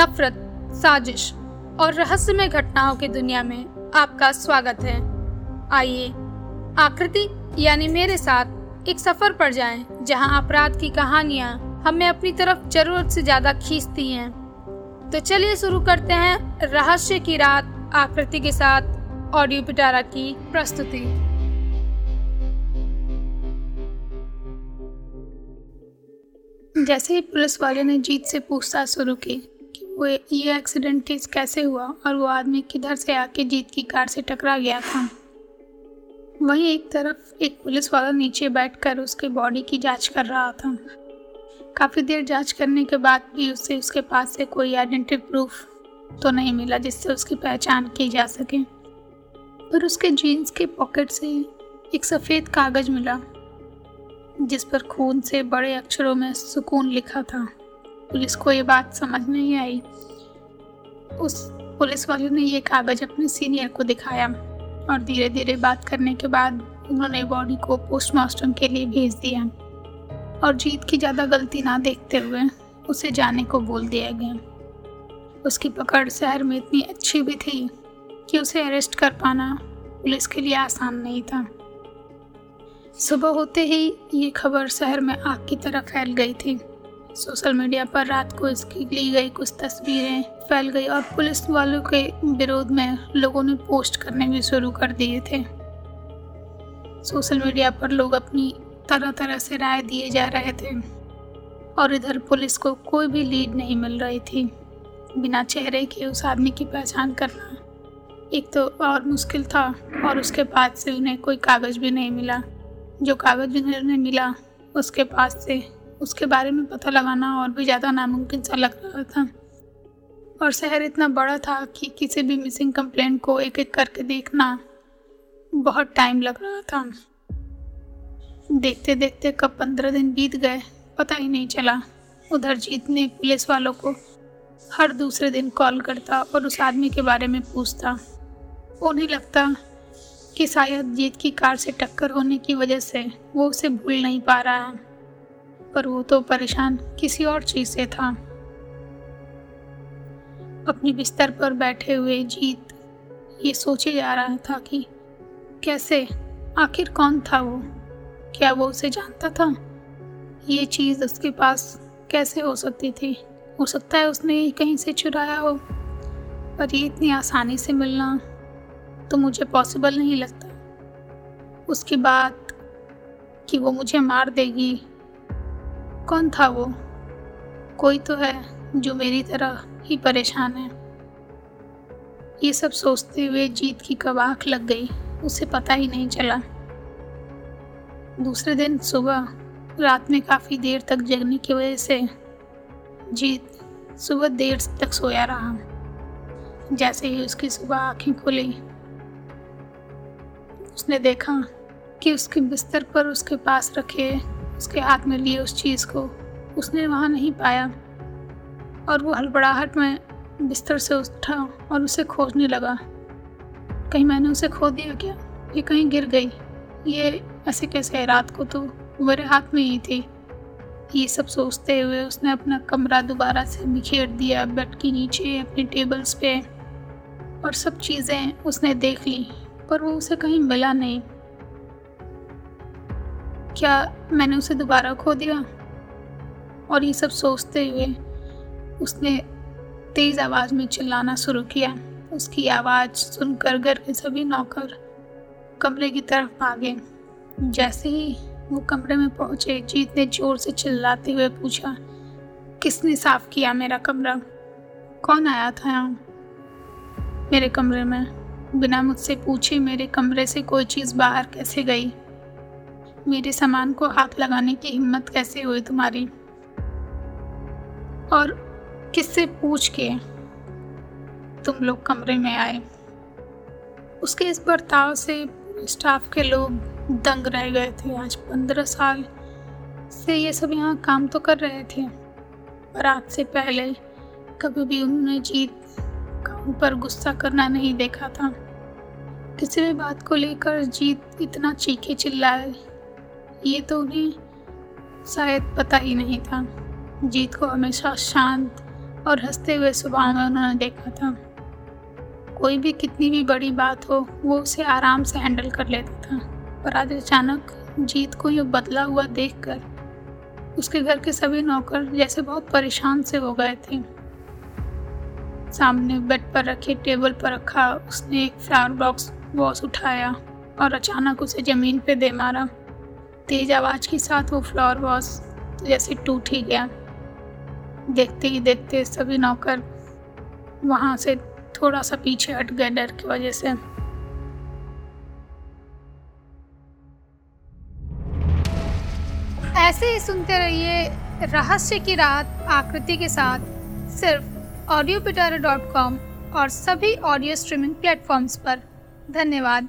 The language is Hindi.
नफरत, साजिश और रहस्यमय घटनाओं की दुनिया में आपका स्वागत है। आइए, आकृति, यानी मेरे साथ एक सफ़र पर जाएँ, जहाँ अपराध की कहानियाँ हमें अपनी तरफ़ ज़रूरत से ज़्यादा खींचती हैं। तो चलिए शुरू करते हैं रहस्य की रात, आकृति के साथ, ऑडियो पिटारा की प्रस्तुति। जैसे ही पुलिस वाले ने जीत से पूछताछ शुरू की वो ये एक्सीडेंट कैसे हुआ और वो आदमी किधर से आके जीत की कार से टकरा गया था? वहीं एक तरफ़ एक पुलिस वाला नीचे बैठकर उसके बॉडी की जाँच कर रहा था। काफ़ी देर जाँच करने के बाद भी उसे उसके पास से कोई आइडेंटिटी प्रूफ तो नहीं मिला जिससे उसकी पहचान की जा सके। पर उसके जीन्स के पॉकेट से एक सफ़ेद कागज़ मिला, जिस पर खून से बड़े अक्षरों में सुकून लिखा था। पुलिस को ये बात समझ नहीं आई। उस पुलिस वाले ने ये कागज़ अपने सीनियर को दिखाया और धीरे धीरे बात करने के बाद उन्होंने बॉडी को पोस्टमार्टम के लिए भेज दिया और जीत की ज़्यादा गलती ना देखते हुए उसे जाने को बोल दिया गया। उसकी पकड़ शहर में इतनी अच्छी भी थी कि उसे अरेस्ट कर पाना पुलिस के लिए आसान नहीं था। सुबह होते ही ये खबर शहर में आग की तरह फैल गई थी। सोशल मीडिया पर रात को इसकी ली गई कुछ तस्वीरें फैल गई और पुलिस वालों के विरोध में लोगों ने पोस्ट करने भी शुरू कर दिए थे। सोशल मीडिया पर लोग अपनी तरह तरह से राय दिए जा रहे थे और इधर पुलिस को कोई भी लीड नहीं मिल रही थी। बिना चेहरे के उस आदमी की पहचान करना एक तो और मुश्किल था और उसके बाद से उन्हें कोई कागज़ भी नहीं मिला। जो कागज़ उन्हें मिला, उसके पास से उसके बारे में पता लगाना और भी ज़्यादा नामुमकिन सा लग रहा था। और शहर इतना बड़ा था कि किसी भी मिसिंग कंप्लेंट को एक एक करके देखना बहुत टाइम लग रहा था। देखते देखते कब पंद्रह दिन बीत गए, पता ही नहीं चला। उधर जीत ने पुलिस वालों को हर दूसरे दिन कॉल करता और उस आदमी के बारे में पूछता। उन्हें लगता कि शायद जीत की कार से टक्कर होने की वजह से वो उसे भूल नहीं पा रहा है। पर वो तो परेशान किसी और चीज़ से था। अपनी बिस्तर पर बैठे हुए जीत ये सोचे जा रहा था कि कैसे, आखिर कौन था वो? क्या वो उसे जानता था? ये चीज़ उसके पास कैसे हो सकती थी? हो सकता है उसने कहीं से चुराया हो। पर ये इतनी आसानी से मिलना तो मुझे पॉसिबल नहीं लगता। उसकी बात कि वो मुझे मार देगी कौन था वो? कोई तो है जो मेरी तरह ही परेशान है। ये सब सोचते हुए जीत की कबाख लग गई, उसे पता ही नहीं चला। दूसरे दिन सुबह, रात में काफ़ी देर तक जगने की वजह से जीत सुबह देर तक सोया रहा। जैसे ही उसकी सुबह आँखें खुली, उसने देखा कि उसके बिस्तर पर उसके पास रखे उसके हाथ में लिए उस चीज़ को। उसने वहाँ नहीं पाया। और वो हड़बड़ाहट में बिस्तर से उठा और उसे खोजने लगा। कहीं मैंने उसे खो दिया क्या? ये कहीं गिर गई। ये ऐसे कैसे? है रात को तो मेरे हाथ में ही थी। ये सब सोचते हुए उसने अपना कमरा दोबारा से बिखेर दिया, बेड के नीचे, अपने टेबल्स पे। और सब चीज़ें उसने देख ली, पर वो उसे कहीं मिला नहीं। क्या मैंने उसे दोबारा खो दिया? और ये सब सोचते हुए उसने तेज़ आवाज़ में चिल्लाना शुरू किया। उसकी आवाज़ सुनकर घर के सभी नौकर कमरे की तरफ़ भागे। जैसे ही वो कमरे में पहुँचे, जीत ने ज़ोर से चिल्लाते हुए पूछा, किसने साफ़ किया मेरा कमरा? कौन आया था यहाँ मेरे कमरे में? बिना मुझसे पूछे मेरे कमरे से कोई चीज़ बाहर कैसे गई? मेरे सामान को हाथ लगाने की हिम्मत कैसे हुई तुम्हारी? और किससे पूछ के तुम लोग कमरे में आए? उसके इस बर्ताव से स्टाफ के लोग दंग रह गए थे। आज पंद्रह साल से ये सब यहाँ काम तो कर रहे थे, पर आज से पहले कभी भी उन्होंने जीत का उन पर गुस्सा करना नहीं देखा था। किसी भी बात को लेकर जीत इतना चीखे चिल्लाए ये तो उन्हें शायद पता ही नहीं था। जीत को हमेशा शांत और हँसते हुए सुबह में उन्होंने देखा था। कोई भी कितनी भी बड़ी बात हो, वो उसे आराम से हैंडल कर लेता था। पर आज अचानक जीत को ये बदला हुआ देखकर उसके घर के सभी नौकर जैसे बहुत परेशान से हो गए थे। सामने बेड पर रखे टेबल पर रखा उसने एक फ्लावर बॉक्स वॉस उठाया और अचानक उसे ज़मीन पे दे मारा। तेज आवाज़ के साथ वो फ्लावर वॉस जैसे टूट ही गया। देखते ही देखते सभी नौकर वहाँ से थोड़ा सा पीछे हट गए डर की वजह से। ऐसे ही सुनते रहिए रहस्य की रात आकृति के साथ सिर्फ़ ऑडियो डॉट कॉम और सभी ऑडियो स्ट्रीमिंग प्लेटफॉर्म्स पर। धन्यवाद।